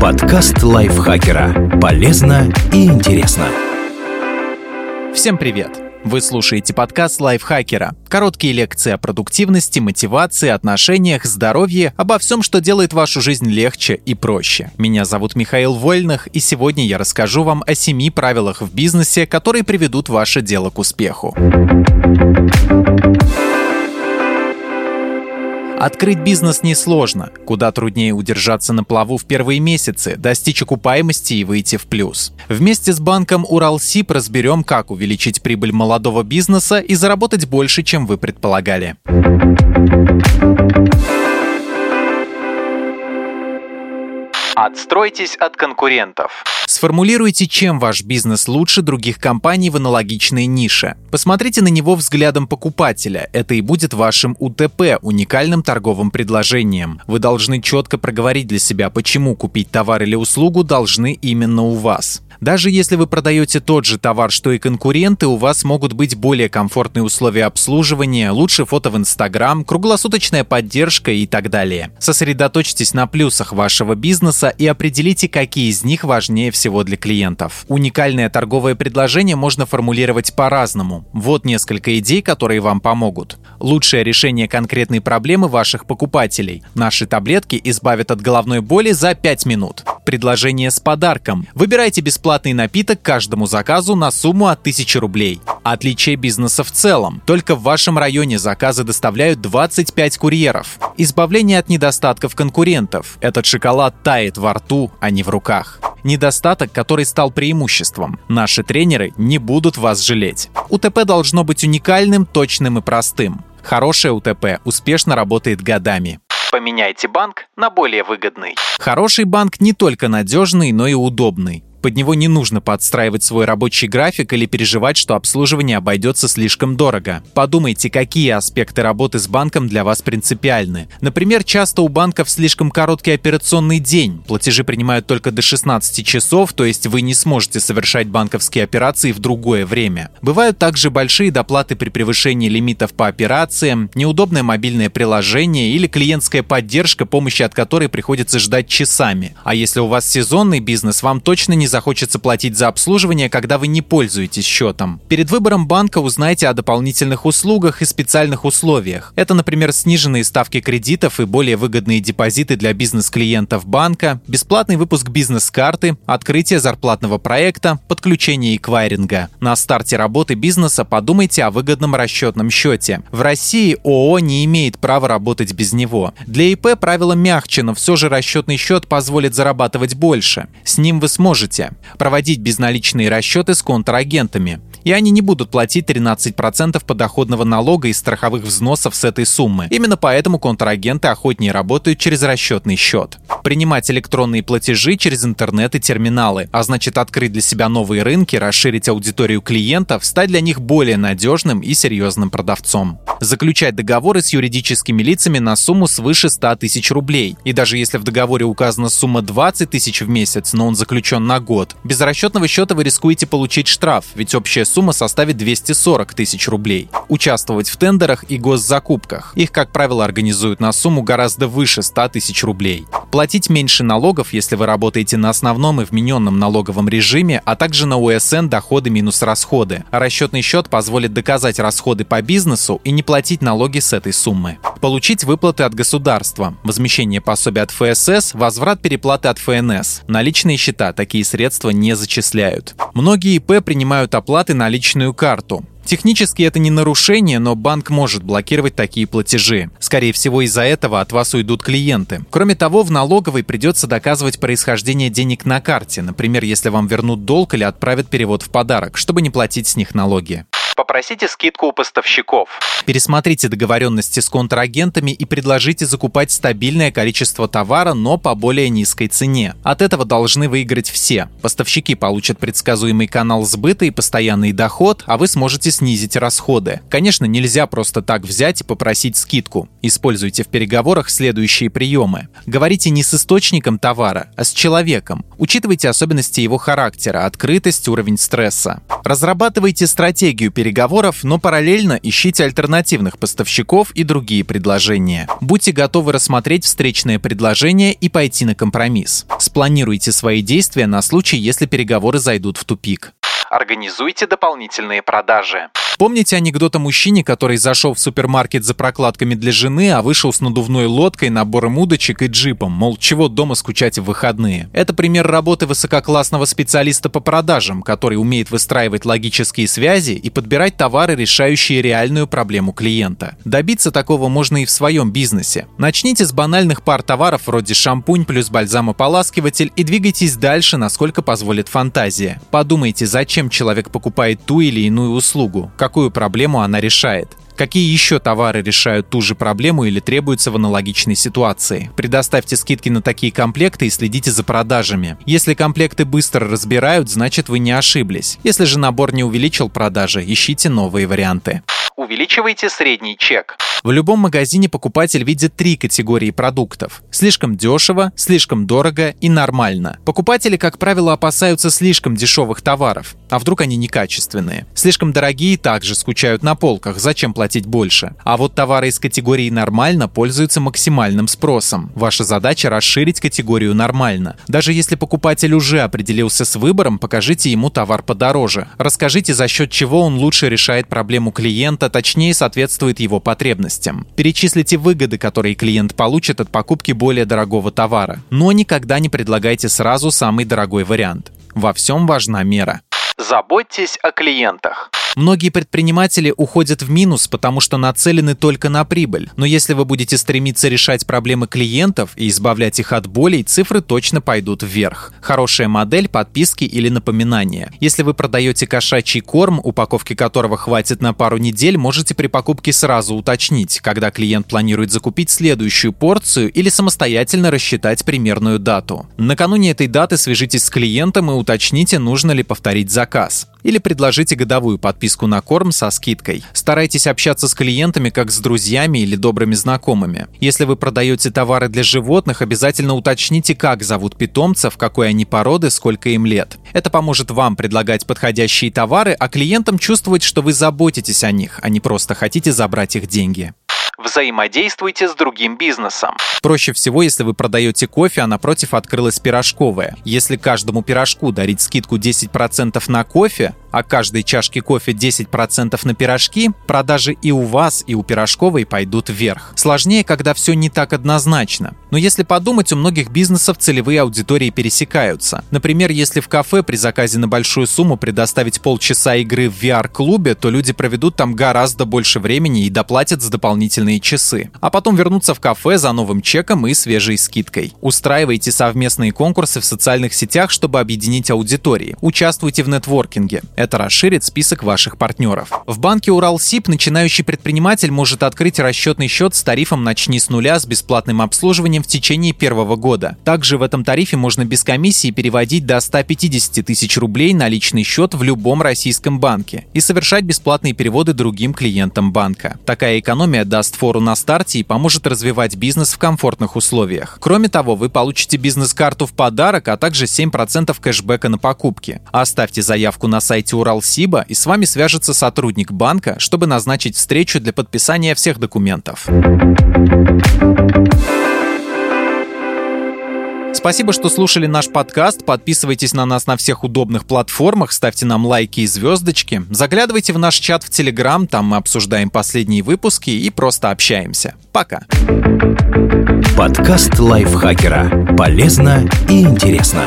Подкаст лайфхакера. Полезно и интересно. Всем привет! Вы слушаете подкаст лайфхакера. Короткие лекции о продуктивности, мотивации, отношениях, здоровье, обо всем, что делает вашу жизнь легче и проще. Меня зовут Михаил Вольных, и сегодня я расскажу вам о семи правилах в бизнесе, которые приведут ваше дело к успеху. Открыть бизнес несложно. Куда труднее удержаться на плаву в первые месяцы, достичь окупаемости и выйти в плюс. Вместе с банком Уралсиб разберем, как увеличить прибыль молодого бизнеса и заработать больше, чем вы предполагали. Отстройтесь от конкурентов. Сформулируйте, чем ваш бизнес лучше других компаний в аналогичной нише. Посмотрите на него взглядом покупателя. Это и будет вашим УТП, уникальным торговым предложением. Вы должны четко проговорить для себя, почему купить товар или услугу должны именно у вас. Даже если вы продаете тот же товар, что и конкуренты, у вас могут быть более комфортные условия обслуживания, лучше фото в Инстаграм, круглосуточная поддержка и так далее. Сосредоточьтесь на плюсах вашего бизнеса и определите, какие из них важнее всего для клиентов. Уникальное торговое предложение можно формулировать по-разному. Вот несколько идей, которые вам помогут. Лучшее решение конкретной проблемы ваших покупателей. Наши таблетки избавят от головной боли за 5 минут. Предложение с подарком. Выбирайте бесплатный напиток каждому заказу на сумму от 1000 рублей. Отличие бизнеса в целом. Только в вашем районе заказы доставляют 25 курьеров. Избавление от недостатков конкурентов. Этот шоколад тает во рту, а не в руках. Недостаток, который стал преимуществом. Наши тренеры не будут вас жалеть. УТП должно быть уникальным, точным и простым. Хорошее УТП успешно работает годами. Поменяйте банк на более выгодный. Хороший банк не только надежный, но и удобный под него не нужно подстраивать свой рабочий график или переживать, что обслуживание обойдется слишком дорого. Подумайте, какие аспекты работы с банком для вас принципиальны. Например, часто у банков слишком короткий операционный день. Платежи принимают только до 16 часов, то есть вы не сможете совершать банковские операции в другое время. Бывают также большие доплаты при превышении лимитов по операциям, неудобное мобильное приложение или клиентская поддержка, помощи от которой приходится ждать часами. А если у вас сезонный бизнес, вам точно не захочется платить за обслуживание, когда вы не пользуетесь счетом. Перед выбором банка узнайте о дополнительных услугах и специальных условиях. Это, например, сниженные ставки кредитов и более выгодные депозиты для бизнес-клиентов банка, бесплатный выпуск бизнес-карты, открытие зарплатного проекта, подключение эквайринга. На старте работы бизнеса подумайте о выгодном расчетном счете. В России ООО не имеет права работать без него. Для ИП правило мягче, но все же расчетный счет позволит зарабатывать больше. С ним вы сможете проводить безналичные расчеты с контрагентами и они не будут платить 13% подоходного налога и страховых взносов с этой суммы. Именно поэтому контрагенты охотнее работают через расчетный счет. Принимать электронные платежи через интернет и терминалы, а значит открыть для себя новые рынки, расширить аудиторию клиентов, стать для них более надежным и серьезным продавцом. Заключать договоры с юридическими лицами на сумму свыше 100 тысяч рублей. И даже если в договоре указана сумма 20 тысяч в месяц, но он заключен на год, без расчетного счета вы рискуете получить штраф, ведь общая сумма составит 240 тысяч рублей. Участвовать в тендерах и госзакупках. Их, как правило, организуют на сумму гораздо выше 100 тысяч рублей. Платить меньше налогов, если вы работаете на основном и вмененном налоговом режиме, а также на УСН доходы минус расходы. расчетный счет позволит доказать расходы по бизнесу и не платить налоги с этой суммы. Получить выплаты от государства, возмещение пособия от ФСС, возврат переплаты от ФНС. Наличные счета такие средства не зачисляют. Многие ИП принимают оплаты на личную карту. Технически это не нарушение, но банк может блокировать такие платежи. Скорее всего, из-за этого от вас уйдут клиенты. Кроме того, в налоговой придется доказывать происхождение денег на карте, например, если вам вернут долг или отправят перевод в подарок, чтобы не платить с них налоги. Попросите скидку у поставщиков. Пересмотрите договоренности с контрагентами и предложите закупать стабильное количество товара, но по более низкой цене. От этого должны выиграть все. Поставщики получат предсказуемый канал сбыта и постоянный доход, а вы сможете снизить расходы. Конечно, нельзя просто так взять и попросить скидку. Используйте в переговорах следующие приемы. Говорите не с источником товара, а с человеком. Учитывайте особенности его характера, открытость, уровень стресса. Разрабатывайте стратегию переговоров переговоров, но параллельно ищите альтернативных поставщиков и другие предложения. Будьте готовы рассмотреть встречное предложение и пойти на компромисс. Спланируйте свои действия на случай, если переговоры зайдут в тупик. Организуйте дополнительные продажи. Помните анекдот о мужчине, который зашел в супермаркет за прокладками для жены, а вышел с надувной лодкой, набором удочек и джипом, мол, чего дома скучать в выходные? Это пример работы высококлассного специалиста по продажам, который умеет выстраивать логические связи и подбирать товары, решающие реальную проблему клиента. Добиться такого можно и в своем бизнесе. Начните с банальных пар товаров вроде шампунь плюс бальзамополаскиватель и двигайтесь дальше, насколько позволит фантазия. Подумайте, зачем человек покупает ту или иную услугу, какую проблему она решает. Какие еще товары решают ту же проблему или требуются в аналогичной ситуации? Предоставьте скидки на такие комплекты и следите за продажами. Если комплекты быстро разбирают, значит вы не ошиблись. Если же набор не увеличил продажи, ищите новые варианты. Увеличивайте средний чек. В любом магазине покупатель видит три категории продуктов. Слишком дешево, слишком дорого и нормально. Покупатели, как правило, опасаются слишком дешевых товаров. А вдруг они некачественные? Слишком дорогие также скучают на полках, зачем платить больше? А вот товары из категории «нормально» пользуются максимальным спросом. Ваша задача расширить категорию «нормально». Даже если покупатель уже определился с выбором, покажите ему товар подороже. Расскажите, за счет чего он лучше решает проблему клиента, точнее соответствует его потребностям. Перечислите выгоды, которые клиент получит от покупки более дорогого товара. Но никогда не предлагайте сразу самый дорогой вариант. Во всем важна мера. Заботьтесь о клиентах. Многие предприниматели уходят в минус, потому что нацелены только на прибыль. Но если вы будете стремиться решать проблемы клиентов и избавлять их от болей, цифры точно пойдут вверх. Хорошая модель, подписки или напоминания. Если вы продаете кошачий корм, упаковки которого хватит на пару недель, можете при покупке сразу уточнить, когда клиент планирует закупить следующую порцию или самостоятельно рассчитать примерную дату. Накануне этой даты свяжитесь с клиентом и уточните, нужно ли повторить заказ. Или предложите годовую подписку на корм со скидкой. Старайтесь общаться с клиентами как с друзьями или добрыми знакомыми. Если вы продаете товары для животных, обязательно уточните, как зовут питомцев, какой они породы, сколько им лет. Это поможет вам предлагать подходящие товары, а клиентам чувствовать, что вы заботитесь о них, а не просто хотите забрать их деньги взаимодействуйте с другим бизнесом. Проще всего, если вы продаете кофе, а напротив открылась пирожковая. Если каждому пирожку дарить скидку 10% на кофе, а каждой чашке кофе 10% на пирожки, продажи и у вас, и у пирожковой пойдут вверх. Сложнее, когда все не так однозначно. Но если подумать, у многих бизнесов целевые аудитории пересекаются. Например, если в кафе при заказе на большую сумму предоставить полчаса игры в VR-клубе, то люди проведут там гораздо больше времени и доплатят с дополнительные часы. А потом вернутся в кафе за новым чеком и свежей скидкой. Устраивайте совместные конкурсы в социальных сетях, чтобы объединить аудитории. Участвуйте в нетворкинге. Расширит список ваших партнеров. В банке Уралсиб начинающий предприниматель может открыть расчетный счет с тарифом «Начни с нуля» с бесплатным обслуживанием в течение первого года. Также в этом тарифе можно без комиссии переводить до 150 тысяч рублей на личный счет в любом российском банке и совершать бесплатные переводы другим клиентам банка. Такая экономия даст фору на старте и поможет развивать бизнес в комфортных условиях. Кроме того, вы получите бизнес-карту в подарок, а также 7% кэшбэка на покупки. Оставьте заявку на Уралсиба, и с вами свяжется сотрудник банка, чтобы назначить встречу для подписания всех документов. Спасибо, что слушали наш подкаст. Подписывайтесь на нас на всех удобных платформах, ставьте нам лайки и звездочки. Заглядывайте в наш чат в Телеграм, там мы обсуждаем последние выпуски и просто общаемся. Пока. Подкаст лайфхакера. Полезно и интересно.